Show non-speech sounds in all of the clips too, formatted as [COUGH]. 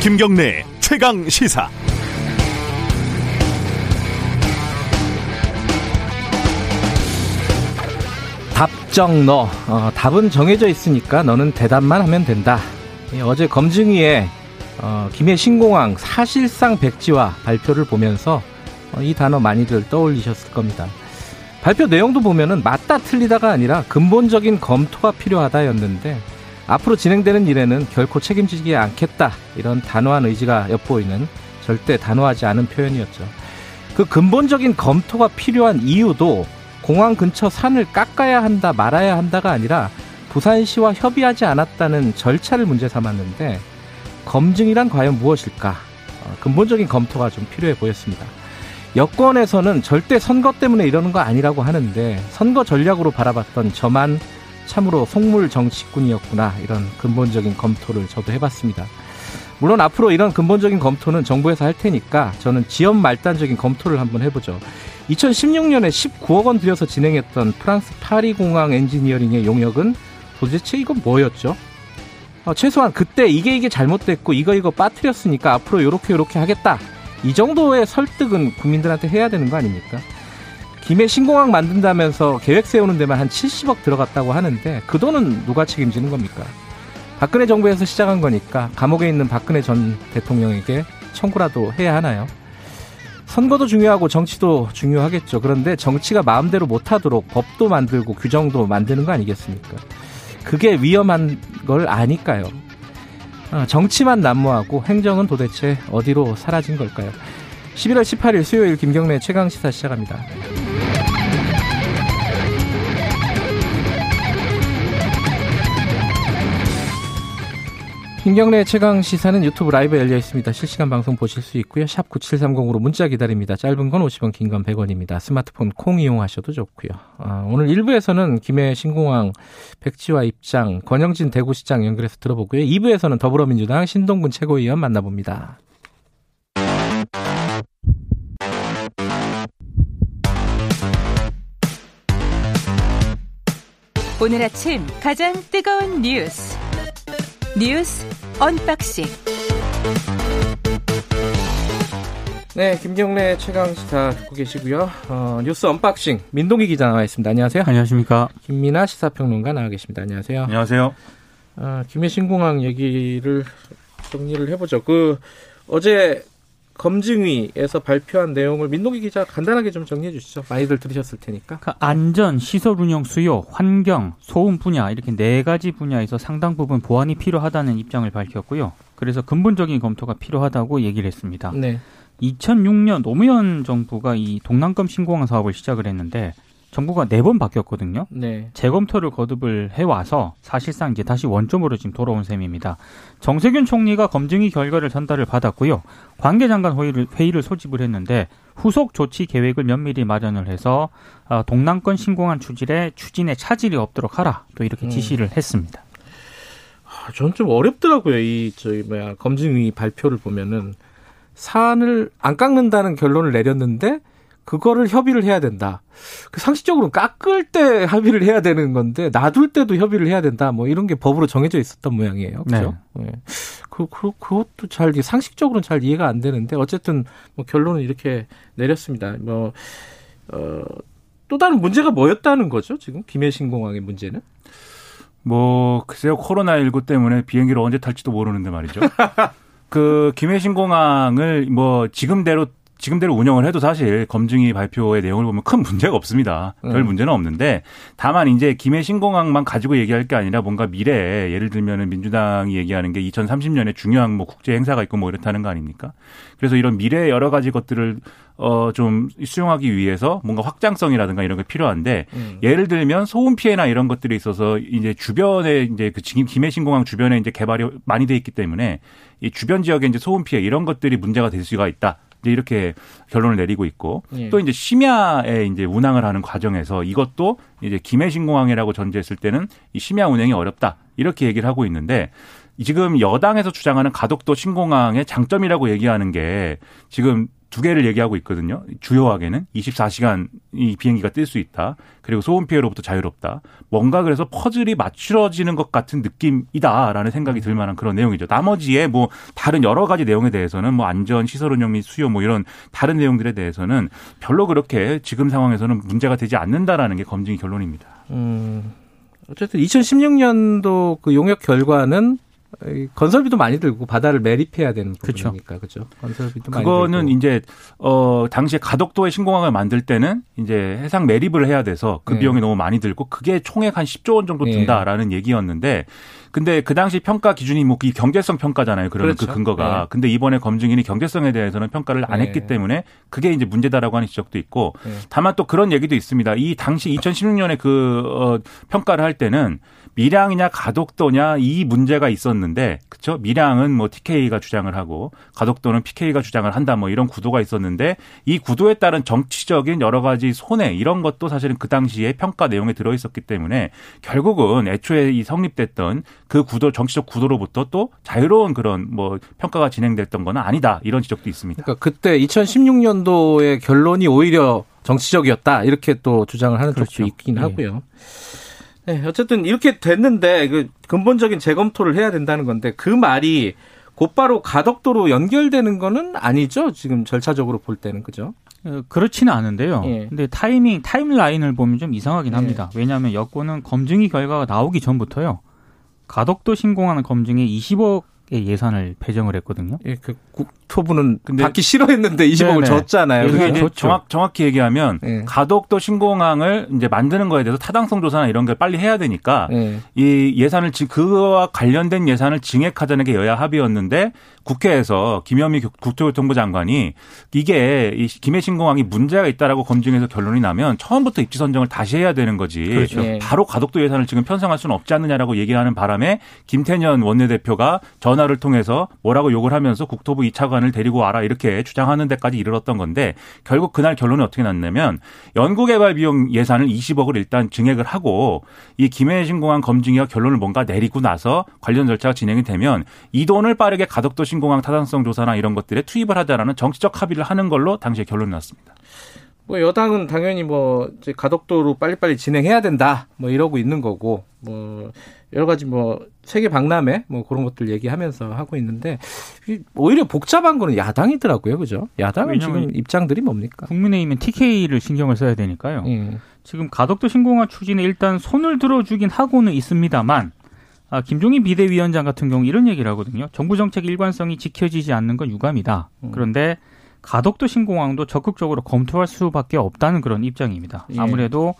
김경래 최강 시사. 답정 너. 어, 답은 정해져 있으니까 너는 대답만 하면 된다. 예, 어제 검증위에 어, 김해 신공항 사실상 백지화 발표를 보면서 어, 이 단어 많이들 떠올리셨을 겁니다. 발표 내용도 보면은 맞다 틀리다가 아니라 근본적인 검토가 필요하다였는데 앞으로 진행되는 일에는 결코 책임지지 않겠다 이런 단호한 의지가 엿보이는 절대 단호하지 않은 표현이었죠. 그 근본적인 검토가 필요한 이유도 공항 근처 산을 깎아야 한다 말아야 한다가 아니라 부산시와 협의하지 않았다는 절차를 문제 삼았는데 검증이란 과연 무엇일까? 어, 근본적인 검토가 좀 필요해 보였습니다. 여권에서는 절대 선거 때문에 이러는 거 아니라고 하는데 선거 전략으로 바라봤던 저만 참으로 속물 정치꾼이었구나 이런 근본적인 검토를 저도 해봤습니다. 물론 앞으로 이런 근본적인 검토는 정부에서 할 테니까 저는 지연 말단적인 검토를 한번 해보죠. 2016년에 19억 원 들여서 진행했던 프랑스 파리 공항 엔지니어링의 용역은 도대체 이건 뭐였죠? 어, 최소한 그때 이게 이게 잘못됐고 이거 이거 빠뜨렸으니까 앞으로 요렇게 요렇게 하겠다. 이 정도의 설득은 국민들한테 해야 되는 거 아닙니까? 김해 신공항 만든다면서 계획 세우는 데만 한 70억 들어갔다고 하는데 그 돈은 누가 책임지는 겁니까? 박근혜 정부에서 시작한 거니까 감옥에 있는 박근혜 전 대통령에게 청구라도 해야 하나요? 선거도 중요하고 정치도 중요하겠죠. 그런데 정치가 마음대로 못하도록 법도 만들고 규정도 만드는 거 아니겠습니까? 그게 위험한 걸 아니까요. 아, 정치만 난무하고 행정은 도대체 어디로 사라진 걸까요? 11월 18일 수요일 김경래 최강 시사 시작합니다. 김경래 최강 시사는 유튜브 라이브 열려 있습니다. 실시간 방송 보실 수 있고요. 샵 9730으로 문자 기다립니다. 짧은 건 50원, 긴 건 100원입니다. 스마트폰 콩 이용하셔도 좋고요. 아, 오늘 1부에서는 김해 신공항 백지화 입장, 권영진 대구시장 연결해서 들어보고요. 2부에서는 더불어민주당 신동근 최고위원 만나봅니다. 오늘 아침 가장 뜨거운 뉴스 뉴스 unboxing. 네, 김경래 최강 시사 듣고 계시고요. 어, 뉴스 unboxing 민동기 기자 나와 있습니다. 안녕하세요. 안녕하십니까. 김민아 시사평론가 나와 계십니다. 안녕하세요. 안녕하세요. 어, 김해 신공항 얘기를 정리를 해보죠. 그 어제 검증위에서 발표한 내용을 민동기 기자 간단하게 좀 정리해 주시죠. 많이들 들으셨을 테니까. 그 안전, 시설 운영 수요, 환경, 소음 분야 이렇게 네 가지 분야에서 상당 부분 보완이 필요하다는 입장을 밝혔고요. 그래서 근본적인 검토가 필요하다고 얘기를 했습니다. 네. 2006년 노무현 정부가 이 동남권 신공항 사업을 시작을 했는데 정부가 네 번 바뀌었거든요. 네. 재검토를 거듭을 해와서 사실상 이제 다시 원점으로 지금 돌아온 셈입니다. 정세균 총리가 검증이 결과를 전달을 받았고요. 관계장관 회의를, 회의를 소집을 했는데 후속 조치 계획을 면밀히 마련을 해서 어, 동남권 신공항 추진에 추진에 차질이 없도록 하라 또 이렇게 음. 지시를 음. 했습니다. 아, 저는 좀 어렵더라고요. 이 저희 뭐야 검증위 발표를 보면은 산을 안 깎는다는 결론을 내렸는데 그거를 협의를 해야 된다. 그 상식적으로 깎을 때 합의를 해야 되는 건데 놔둘 때도 협의를 해야 된다. 뭐 이런 게 법으로 정해져 있었던 모양이에요. 그렇죠? 네. 네. 그, 그 그것도 잘 상식적으로는 잘 이해가 안 되는데 어쨌든 뭐 결론은 이렇게 내렸습니다. 뭐 어, 또 다른 문제가 뭐였다는 거죠? 지금 김해 신 공항의 문제는? 뭐 글쎄요 코로나19 때문에 비행기를 언제 탈지도 모르는데 말이죠. [LAUGHS] 그 김해 신 공항을 뭐 지금대로 지금대로 운영을 해도 사실 검증이 발표의 내용을 보면 큰 문제가 없습니다. 별 음. 문제는 없는데 다만 이제 김해 신공항만 가지고 얘기할 게 아니라 뭔가 미래에 예를 들면은 민주당이 얘기하는 게 2030년에 중요한 뭐 국제 행사가 있고 뭐 이렇다는 거 아닙니까? 그래서 이런 미래의 여러 가지 것들을 어 좀 수용하기 위해서 뭔가 확장성이라든가 이런 게 필요한데 음. 예를 들면 소음 피해나 이런 것들이 있어서 이제 주변에 이제 그 김해 신공항 주변에 이제 개발이 많이 돼 있기 때문에 이 주변 지역에 이제 소음 피해 이런 것들이 문제가 될 수가 있다. 이제 이렇게 결론을 내리고 있고 예. 또 이제 심야에 이제 운항을 하는 과정에서 이것도 이제 김해신 공항이라고 전제했을 때는 이 심야 운행이 어렵다 이렇게 얘기를 하고 있는데 지금 여당에서 주장하는 가덕도 신공항의 장점이라고 얘기하는 게 지금 두 개를 얘기하고 있거든요. 주요하게는 24시간 이 비행기가 뜰 수 있다. 그리고 소음 피해로부터 자유롭다. 뭔가 그래서 퍼즐이 맞추어지는 것 같은 느낌이다라는 생각이 들 만한 그런 내용이죠. 나머지에 뭐 다른 여러 가지 내용에 대해서는 뭐 안전, 시설 운영 및 수요 뭐 이런 다른 내용들에 대해서는 별로 그렇게 지금 상황에서는 문제가 되지 않는다라는 게 검증 결론입니다. 음. 어쨌든 2016년도 그 용역 결과는 건설비도 많이 들고 바다를 매립해야 되는 부분이니까 그렇죠. 건설비도 많이 그거는 이제 어 당시에 가덕도의 신공항을 만들 때는 이제 해상 매립을 해야 돼서 그 네. 비용이 너무 많이 들고 그게 총액 한 10조 원 정도 네. 든다라는 네. 얘기였는데 근데 그 당시 평가 기준이 뭐 이 경제성 평가잖아요. 그러면 그 그렇죠. 그 근거가. 네. 근데 이번에 검증인이 경제성에 대해서는 평가를 안 했기 네. 때문에 그게 이제 문제다라고 하는 지적도 있고 네. 다만 또 그런 얘기도 있습니다. 이 당시 2016년에 그 어, 평가를 할 때는 밀양이냐 가덕도냐 이 문제가 있었는데 그렇죠? 밀양은 뭐 TK가 주장을 하고 가덕도는 PK가 주장을 한다 뭐 이런 구도가 있었는데 이 구도에 따른 정치적인 여러 가지 손해 이런 것도 사실은 그 당시에 평가 내용에 들어 있었기 때문에 결국은 애초에 이 성립됐던 그 구도 정치적 구도로부터 또 자유로운 그런 뭐 평가가 진행됐던 건 아니다 이런 지적도 있습니다. 그러니까 그때 2016년도의 결론이 오히려 정치적이었다 이렇게 또 주장을 하는 그렇죠. 쪽도 있긴 네. 하고요. 네, 어쨌든 이렇게 됐는데 그 근본적인 재검토를 해야 된다는 건데 그 말이 곧바로 가덕도로 연결되는 거는 아니죠. 지금 절차적으로 볼 때는 그죠? 어, 그렇지는 않은데요. 예. 근데 타이밍 타임라인을 보면 좀 이상하긴 예. 합니다. 왜냐하면 여권은 검증이 결과가 나오기 전부터요. 가덕도 신공항 검증에 20억 의 예산을 배정을 했거든요. 예, 그 국토부는 근데 받기 싫어했는데 20억을 네네. 줬잖아요. 그게 이제 정확 정확히 얘기하면 네. 가덕도 신공항을 이제 만드는 거에 대해서 타당성 조사나 이런 걸 빨리 해야 되니까 네. 이 예산을 그와 관련된 예산을 증액하자는 게 여야 합의였는데 국회에서 김현미 국토교통부 장관이 이게 이 김해 신공항이 문제가 있다라고 검증해서 결론이 나면 처음부터 입지 선정을 다시 해야 되는 거지. 그렇죠. 네. 바로 가덕도 예산을 지금 편성할 수는 없지 않느냐라고 얘기하는 바람에 김태년 원내대표가 전 화를 통해서 뭐라고 욕을 하면서 국토부 2차관을 데리고 와라 이렇게 주장하는 데까지 이르렀던 건데 결국 그날 결론이 어떻게 났냐면 연구개발 비용 예산을 20억을 일단 증액을 하고 이 김해 신 공항 검증위가 결론을 뭔가 내리고 나서 관련 절차가 진행이 되면 이 돈을 빠르게 가덕도 신 신공항 타당성 조사나 이런 것들에 투입을 하자라는 정치적 합의를 하는 걸로 당시에 결론이 났습니다. 뭐 여당은 당연히 뭐 가덕도로 빨리빨리 진행해야 된다 뭐 이러고 있는 거고 뭐 여러 가지 뭐 세계 박람회 뭐 그런 것들 얘기하면서 하고 있는데 오히려 복잡한 거는 야당이더라고요, 그죠? 야당은 지금 입장들이 뭡니까? 국민의힘은 TK를 신경을 써야 되니까요. 예. 지금 가덕도 신공항 추진에 일단 손을 들어주긴 하고는 있습니다만 아, 김종인 비대위원장 같은 경우 이런 얘기를 하거든요. 정부 정책 일관성이 지켜지지 않는 건 유감이다. 음. 그런데 가덕도 신공항도 적극적으로 검토할 수밖에 없다는 그런 입장입니다. 예. 아무래도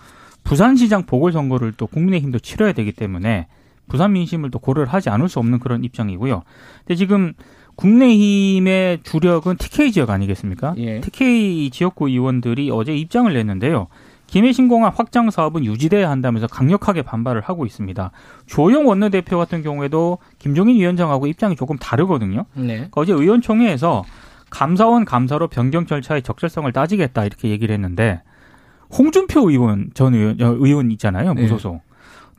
부산시장 보궐선거를 또 국민의힘도 치러야 되기 때문에 부산 민심을 또 고려를 하지 않을 수 없는 그런 입장이고요. 근데 지금 국내힘의 주력은 TK 지역 아니겠습니까? 예. TK 지역구 의원들이 어제 입장을 냈는데요. 김해 신공항 확장 사업은 유지돼야 한다면서 강력하게 반발을 하고 있습니다. 조영 원내대표 같은 경우에도 김종인 위원장하고 입장이 조금 다르거든요. 네. 어제 의원총회에서 감사원 감사로 변경 절차의 적절성을 따지겠다 이렇게 얘기를 했는데 홍준표 의원 전 의원, 의원 있잖아요 무소속. 네.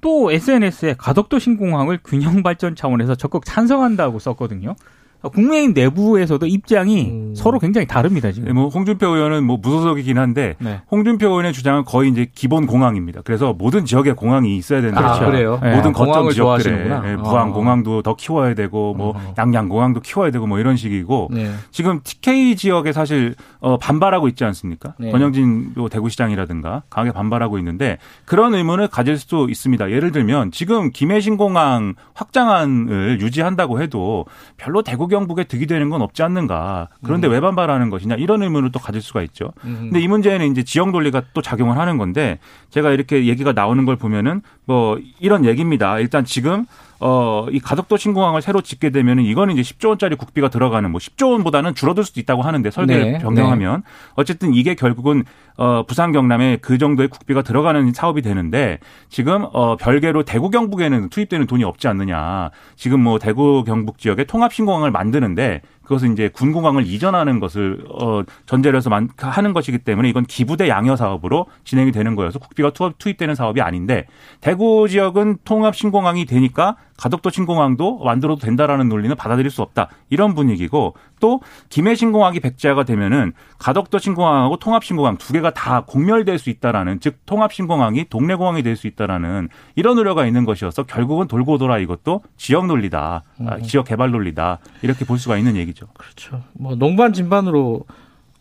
또 SNS에 가덕도 신공항을 균형 발전 차원에서 적극 찬성한다고 썼거든요. 국민의힘 내부에서도 입장이 음. 서로 굉장히 다릅니다 지금. 네, 뭐 홍준표 의원은 뭐 무소속이긴 한데 네. 홍준표 의원의 주장은 거의 이제 기본 공항입니다. 그래서 모든 지역에 공항이 있어야 된다. 그렇죠. 아, 그래요. 모든 네. 거점 지역들에 네, 부안 어. 공항도 더 키워야 되고 뭐 어. 양양 공항도 키워야 되고 뭐 이런 식이고 네. 지금 TK 지역에 사실 어 반발하고 있지 않습니까? 네. 권영진 대구시장이라든가 강하게 반발하고 있는데 그런 의문을 가질 수도 있습니다. 예를 들면 지금 김해신 공항 확장안을 유지한다고 해도 별로 대구 경북에 득이 되는 건 없지 않는가. 그런데 음. 왜 반발하는 것이냐 이런 의문을 또 가질 수가 있죠. 음. 근데 이 문제는 이제 지역 논리가 또 작용을 하는 건데 제가 이렇게 얘기가 나오는 걸 보면은 뭐 이런 얘기입니다. 일단 지금 어, 이 가덕도 신공항을 새로 짓게 되면은 이거는 이제 10조 원짜리 국비가 들어가는 뭐 10조 원보다는 줄어들 수도 있다고 하는데 설계를 네. 변경하면 네. 어쨌든 이게 결국은 어, 부산 경남에 그 정도의 국비가 들어가는 사업이 되는데 지금 어, 별개로 대구 경북에는 투입되는 돈이 없지 않느냐. 지금 뭐 대구 경북 지역에 통합 신공항을 만드는데 그것은 이제 군공항을 이전하는 것을 어 전제로 해서 하는 것이기 때문에 이건 기부대 양여 사업으로 진행이 되는 거여서 국비가 투입되는 사업이 아닌데 대구 지역은 통합 신공항이 되니까 가덕도 신공항도 만들어도 된다라는 논리는 받아들일 수 없다. 이런 분위기고 또 김해 신공항이 백지화가 되면은 가덕도 신공항하고 통합 신공항 두 개가 다 공멸될 수 있다라는 즉 통합 신공항이 동래 공항이 될 수 있다라는 이런 우려가 있는 것이어서 결국은 돌고 돌아 이것도 지역 논리다. 음. 지역 개발 논리다. 이렇게 볼 수가 있는 얘기죠. 그렇죠. 뭐 농반 진반으로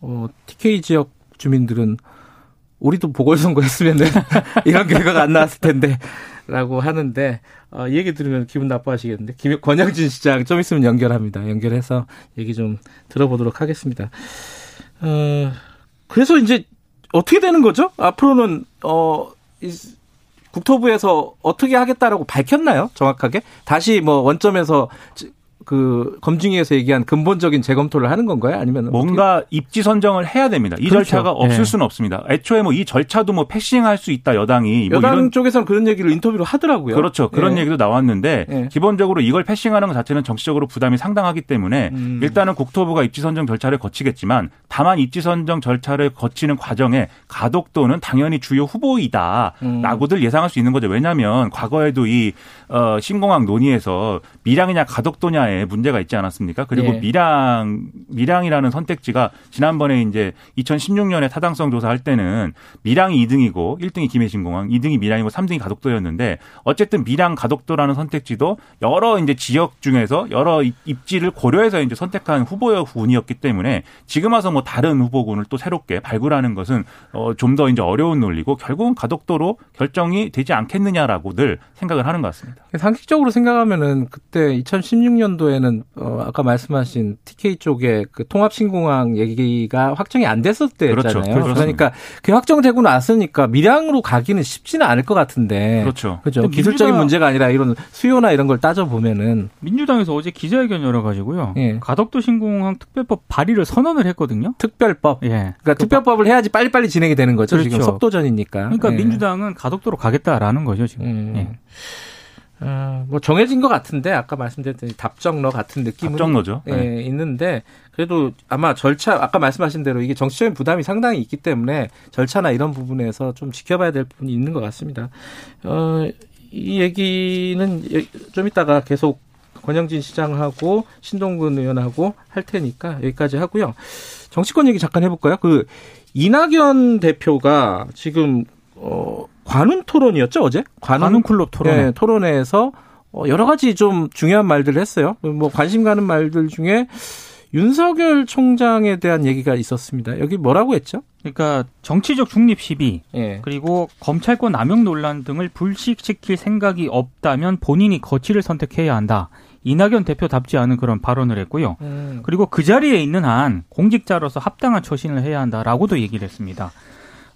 어, TK 지역 주민들은 우리도 보궐선거 했으면은 [LAUGHS] 이런 결과가 안 나왔을 텐데. 라고 하는데, 어, 이 얘기 들으면 기분 나빠하시겠는데, 김, 권영진 시장 좀 있으면 연결합니다. 연결해서 얘기 좀 들어보도록 하겠습니다. 어, 그래서 이제 어떻게 되는 거죠? 앞으로는, 어, 국토부에서 어떻게 하겠다라고 밝혔나요? 정확하게? 다시 뭐 원점에서 그 검증위에서 얘기한 근본적인 재검토를 하는 건가요? 아니면 뭔가 어떻게? 입지 선정을 해야 됩니다. 이 그렇죠. 절차가 없을 네. 수는 없습니다. 애초에 뭐 이 절차도 뭐 패싱할 수 있다 여당이 뭐 여당 뭐 쪽에서는 그런 얘기를 인터뷰로 하더라고요. 그렇죠. 그런 네. 얘기도 나왔는데 네. 기본적으로 이걸 패싱하는 것 자체는 정치적으로 부담이 상당하기 때문에 음. 일단은 국토부가 입지 선정 절차를 거치겠지만 다만 입지 선정 절차를 거치는 과정에 가덕도는 당연히 주요 후보이다라고들 음. 예상할 수 있는 거죠. 왜냐하면 과거에도 이 어, 신공항 논의에서 밀양이냐 가덕도냐에 문제가 있지 않았습니까? 그리고 네. 밀양 밀양이라는 선택지가 지난번에 이제 2016년에 타당성 조사할 때는 밀양이 2등이고 1등이 김해신공항, 2등이 밀양이고 3등이 가덕도였는데 어쨌든 밀양 가덕도라는 선택지도 여러 이제 지역 중에서 여러 입지를 고려해서 이제 선택한 후보군이었기 때문에 지금 와서 뭐 다른 후보군을 또 새롭게 발굴하는 것은 어, 좀 더 이제 어려운 논리고 결국은 가덕도로 결정이 되지 않겠느냐라고들 생각을 하는 것 같습니다. 상식적으로 생각하면은 그때 2016년도에 는 어 아까 말씀하신 TK 쪽에 그 통합신공항 얘기가 확정이 안 됐을 때였잖아요. 그렇죠. 그러니까 그 확정되고 났으니까 밀양으로 가기는 쉽지는 않을 것 같은데. 그렇죠. 그렇죠. 기술적인 문제가 아니라 이런 수요나 이런 걸 따져 보면은 민주당에서 어제 기자회견 열어 가지고 예. 가덕도 신공항 특별법 발의를 선언을 했거든요. 특별법. 예. 그러니까 그 특별법을 해야지 빨리빨리 진행이 되는 거죠. 그렇죠. 지금 속도전이니까. 그러니까 예. 민주당은 가덕도로 가겠다라는 거죠 지금. 음. 예. 어, 뭐 정해진 것 같은데 아까 말씀드렸던 답정너 같은 느낌은 답정너죠. 예, 네. 있는데 그래도 아마 절차 아까 말씀하신 대로 이게 정치적인 부담이 상당히 있기 때문에 절차나 이런 부분에서 좀 지켜봐야 될 부분이 있는 것 같습니다. 어, 이 얘기는 좀 이따가 계속 권영진 시장하고 신동근 의원하고 할 테니까 여기까지 하고요. 정치권 얘기 잠깐 해볼까요? 그 이낙연 대표가 지금 어 관훈 토론이었죠 어제? 관훈, 관훈 클럽 토론. 네, 토론회에서 어, 여러 가지 좀 중요한 말들을 했어요. 뭐 관심 가는 말들 중에 윤석열 총장에 대한 얘기가 있었습니다. 여기 뭐라고 했죠? 그러니까 정치적 중립 시비 예. 그리고 검찰권 남용 논란 등을 불식시킬 생각이 없다면 본인이 거취를 선택해야 한다. 이낙연 대표답지 않은 그런 발언을 했고요. 음. 그리고 그 자리에 있는 한 공직자로서 합당한 처신을 해야 한다라고도 얘기를 했습니다.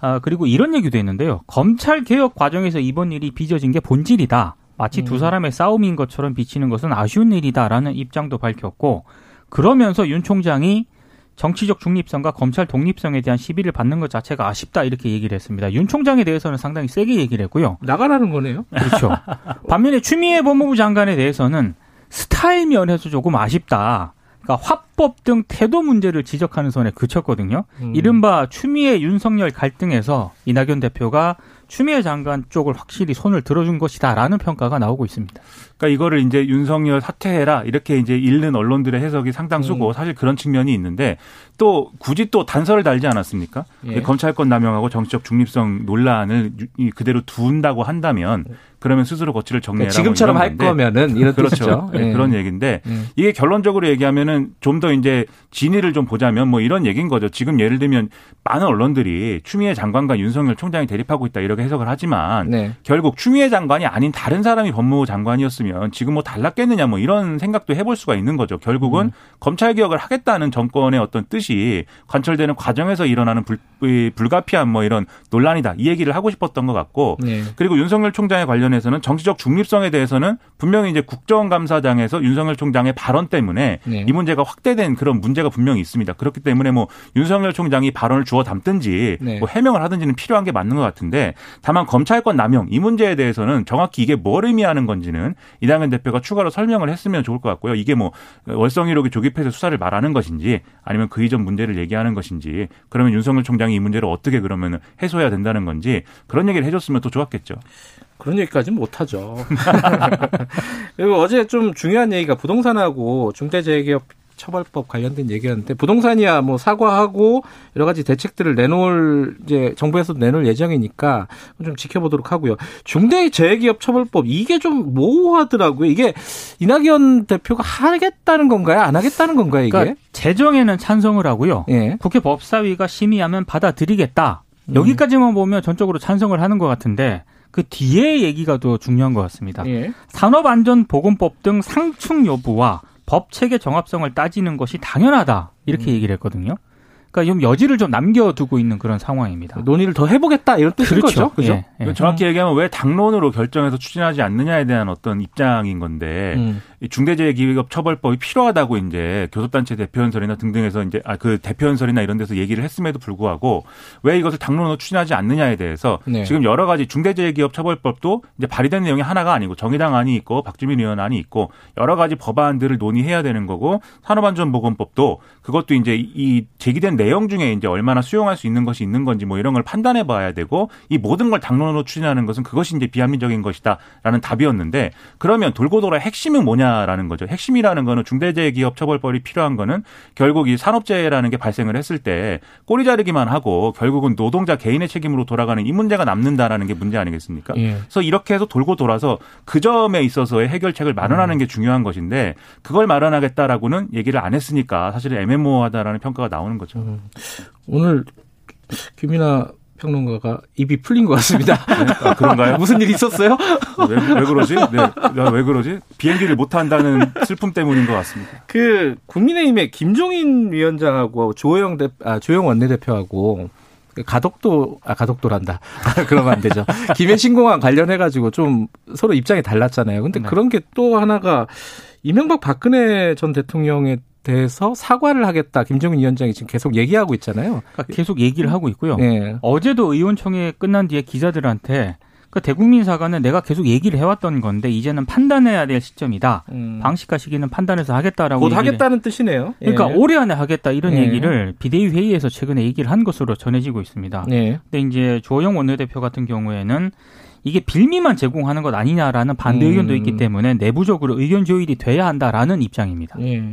아, 그리고 이런 얘기도 했는데요. 검찰 개혁 과정에서 이번 일이 빚어진 게 본질이다. 마치 음. 두 사람의 싸움인 것처럼 비치는 것은 아쉬운 일이다라는 입장도 밝혔고 그러면서 윤 총장이 정치적 중립성과 검찰 독립성에 대한 시비를 받는 것 자체가 아쉽다 이렇게 얘기를 했습니다. 윤 총장에 대해서는 상당히 세게 얘기를 했고요. 나가라는 거네요. 그렇죠. [LAUGHS] 반면에 추미애 법무부 장관에 대해서는 스타일 면에서 조금 아쉽다. 그러니까 화법 등 태도 문제를 지적하는 선에 그쳤거든요. 음. 이른바 추미애 윤석열 갈등에서 이낙연 대표가 추미애 장관 쪽을 확실히 손을 들어준 것이다라는 평가가 나오고 있습니다. 그러니까 이거를 이제 윤석열 사퇴해라 이렇게 이제 읽는 언론들의 해석이 상당수고 음. 사실 그런 측면이 있는데 또 굳이 또 단서를 달지 않았습니까? 예. 검찰권 남용하고 정치적 중립성 논란을 그대로 둔다고 한다면 그러면 스스로 거취를 정리해라. 그러니까 지금처럼 할 거면은 이런 [LAUGHS] 그렇죠. 네, 예. 그런 얘기인데 예. 이게 결론적으로 얘기하면은 좀 더 이제 진위를 좀 보자면 뭐 이런 얘기인 거죠. 지금 예를 들면 많은 언론들이 추미애 장관과 윤석열 총장이 대립하고 있다 이렇게 해석을 하지만 네. 결국 추미애 장관이 아닌 다른 사람이 법무부 장관이었 으면 지금 뭐 달랐겠느냐 뭐 이런 생각도 해볼 수가 있는 거죠. 결국은 음. 검찰 개혁을 하겠다는 정권의 어떤 뜻이 관철되는 과정에서 일어나는 불, 불가피한 뭐 이런 논란이다 이 얘기를 하고 싶었던 것 같고 네. 그리고 윤석열 총장에 관련해서는 정치적 중립성에 대해서는 분명히 이제 국정감사장에서 윤석열 총장의 발언 때문에 네. 이 문제가 확대된 그런 문제가 분명히 있습니다. 그렇기 때문에 뭐 윤석열 총장이 발언을 주워 담든지 네. 뭐 해명을 하든지는 필요한 게 맞는 것 같은데 다만 검찰권 남용 이 문제에 대해서는 정확히 이게 뭘 의미하는 건지는 이낙연 대표가 추가로 설명을 했으면 좋을 것 같고요. 이게 뭐 월성이록이 조기폐쇄 수사를 말하는 것인지 아니면 그 이전 문제를 얘기하는 것인지 그러면 윤석열 총장이 이 문제를 어떻게 그러면 해소해야 된다는 건지 그런 얘기를 해줬으면 더 좋았겠죠. 그런 얘기까지는 못하죠. [LAUGHS] 그리고 어제 좀 중요한 얘기가 부동산하고 중대재해기업 처벌법 관련된 얘기였는데 부동산이야 뭐 사과하고 여러 가지 대책들을 내놓을 이제 정부에서도 내놓을 예정이니까 좀 지켜보도록 하고요. 중대재해기업 처벌법 이게 좀 모호하더라고요. 이게 이낙연 대표가 하겠다는 건가요? 안 하겠다는 건가요? 이게 그러니까 재정에는 찬성을 하고요. 예. 국회 법사위가 심의하면 받아들이겠다. 음. 여기까지만 보면 전적으로 찬성을 하는 것 같은데 그 뒤에 얘기가 더 중요한 것 같습니다. 예. 산업안전보건법 등 상충 여부와 법 체계 정합성을 따지는 것이 당연하다 이렇게 음. 얘기를 했거든요. 그러니까 좀 여지를 좀 남겨두고 있는 그런 상황입니다. 논의를 더 해보겠다 이런 뜻인 그렇죠. 거죠. 그죠? 예, 예. 정확히 얘기하면 왜 당론으로 결정해서 추진하지 않느냐에 대한 어떤 입장인 건데 음. 중대재해기업 처벌법이 필요하다고 이제 교섭단체 대표연설이나 등등에서 이제 아 그 대표연설이나 이런 데서 얘기를 했음에도 불구하고 왜 이것을 당론으로 추진하지 않느냐에 대해서 네. 지금 여러 가지 중대재해기업 처벌법도 이제 발의된 내용이 하나가 아니고 정의당 안이 있고 박주민 의원 안이 있고 여러 가지 법안들을 논의해야 되는 거고 산업안전보건법도 그것도 이제 이 제기된 내용 중에 이제 얼마나 수용할 수 있는 것이 있는 건지 뭐 이런 걸 판단해 봐야 되고 이 모든 걸 당론으로 추진하는 것은 그것이 이제 비합리적인 것이다라는 답이었는데 그러면 돌고 돌아 핵심은 뭐냐 뭐냐라는 거죠. 핵심이라는 거는 중대재해기업처벌법이 필요한 거는 결국 이 산업재해라는 게 발생을 했을 때 꼬리 자르기만 하고 결국은 노동자 개인의 책임으로 돌아가는 이 문제가 남는다라는 게 문제 아니겠습니까? 예. 그래서 이렇게 해서 돌고 돌아서 그 점에 있어서의 해결책을 마련하는 음. 게 중요한 것인데 그걸 마련하겠다라고는 얘기를 안 했으니까 사실 애매모호하다라는 평가가 나오는 거죠. 음. 오늘 김이나 평론가가 입이 풀린 것 같습니다. 네? 아, 그런가요? [LAUGHS] 무슨 일 있었어요? 왜, 왜 그러지? 네. 왜 그러지? 비행기를 못 한다는 슬픔 때문인 것 같습니다. 그 국민의힘의 김종인 위원장하고 조영 대, 아, 조영 원내대표하고 가덕도 아 가덕도란다. [LAUGHS] 그러면 안 되죠. 김해 신공항 관련해 가지고 좀 서로 입장이 달랐잖아요. 근데 네. 그런 게 또 하나가 이명박 박근혜 전 대통령의 대해서 사과를 하겠다. 김정은 위원장이 지금 계속 얘기하고 있잖아요. 그러니까 계속 얘기를 하고 있고요. 네. 어제도 의원총회 끝난 뒤에 기자들한테 그 대국민 사과는 내가 계속 얘기를 해왔던 건데 이제는 판단해야 될 시점이다. 음. 방식과 시기는 판단해서 하겠다라고. 곧 하겠다는 뜻이네요. 그러니까 예. 올해 안에 하겠다 이런 예. 얘기를 비대위 회의에서 최근에 얘기를 한 것으로 전해지고 있습니다. 예. 근데 이제 조영 원내대표 같은 경우에는 이게 빌미만 제공하는 것 아니냐라는 반대 의견도 있기 음. 때문에 내부적으로 의견 조율이 돼야 한다라는 입장입니다. 예.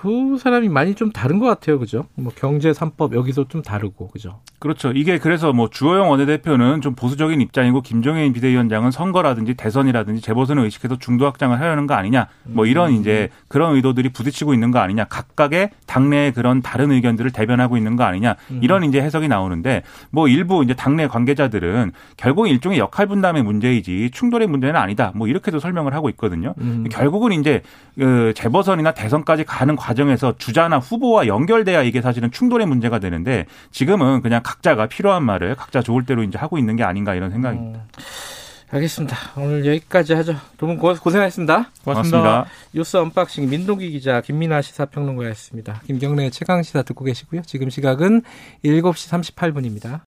두 사람이 많이 좀 다른 것 같아요, 그죠? 뭐 경제 삼법 여기서 좀 다르고, 그죠? 그렇죠. 이게 그래서 뭐 주호영 원내대표는 좀 보수적인 입장이고 김종인 비대위원장은 선거라든지 대선이라든지 재보선을 의식해서 중도 확장을 하려는 거 아니냐, 뭐 이런 음. 이제 그런 의도들이 부딪히고 있는 거 아니냐, 각각의 당내의 그런 다른 의견들을 대변하고 있는 거 아니냐, 음. 이런 이제 해석이 나오는데 뭐 일부 이제 당내 관계자들은 결국 일종의 역할 분담의 문제이지 충돌의 문제는 아니다, 뭐 이렇게도 설명을 하고 있거든요. 음. 결국은 이제 그 재보선이나 대선까지 가는 과정에서 주자나 후보와 연결돼야 이게 사실은 충돌의 문제가 되는데 지금은 그냥 각자가 필요한 말을 각자 좋을 대로 이제 하고 있는 게 아닌가 이런 생각입니다. 음, 알겠습니다. 오늘 여기까지 하죠. 두 분 고생하셨습니다. 고맙습니다. 고맙습니다. 뉴스 unboxing 민동기 기자 김민아 시사평론가였습니다. 김경래 최강 시사 듣고 계시고요. 지금 시각은 7시 38분입니다.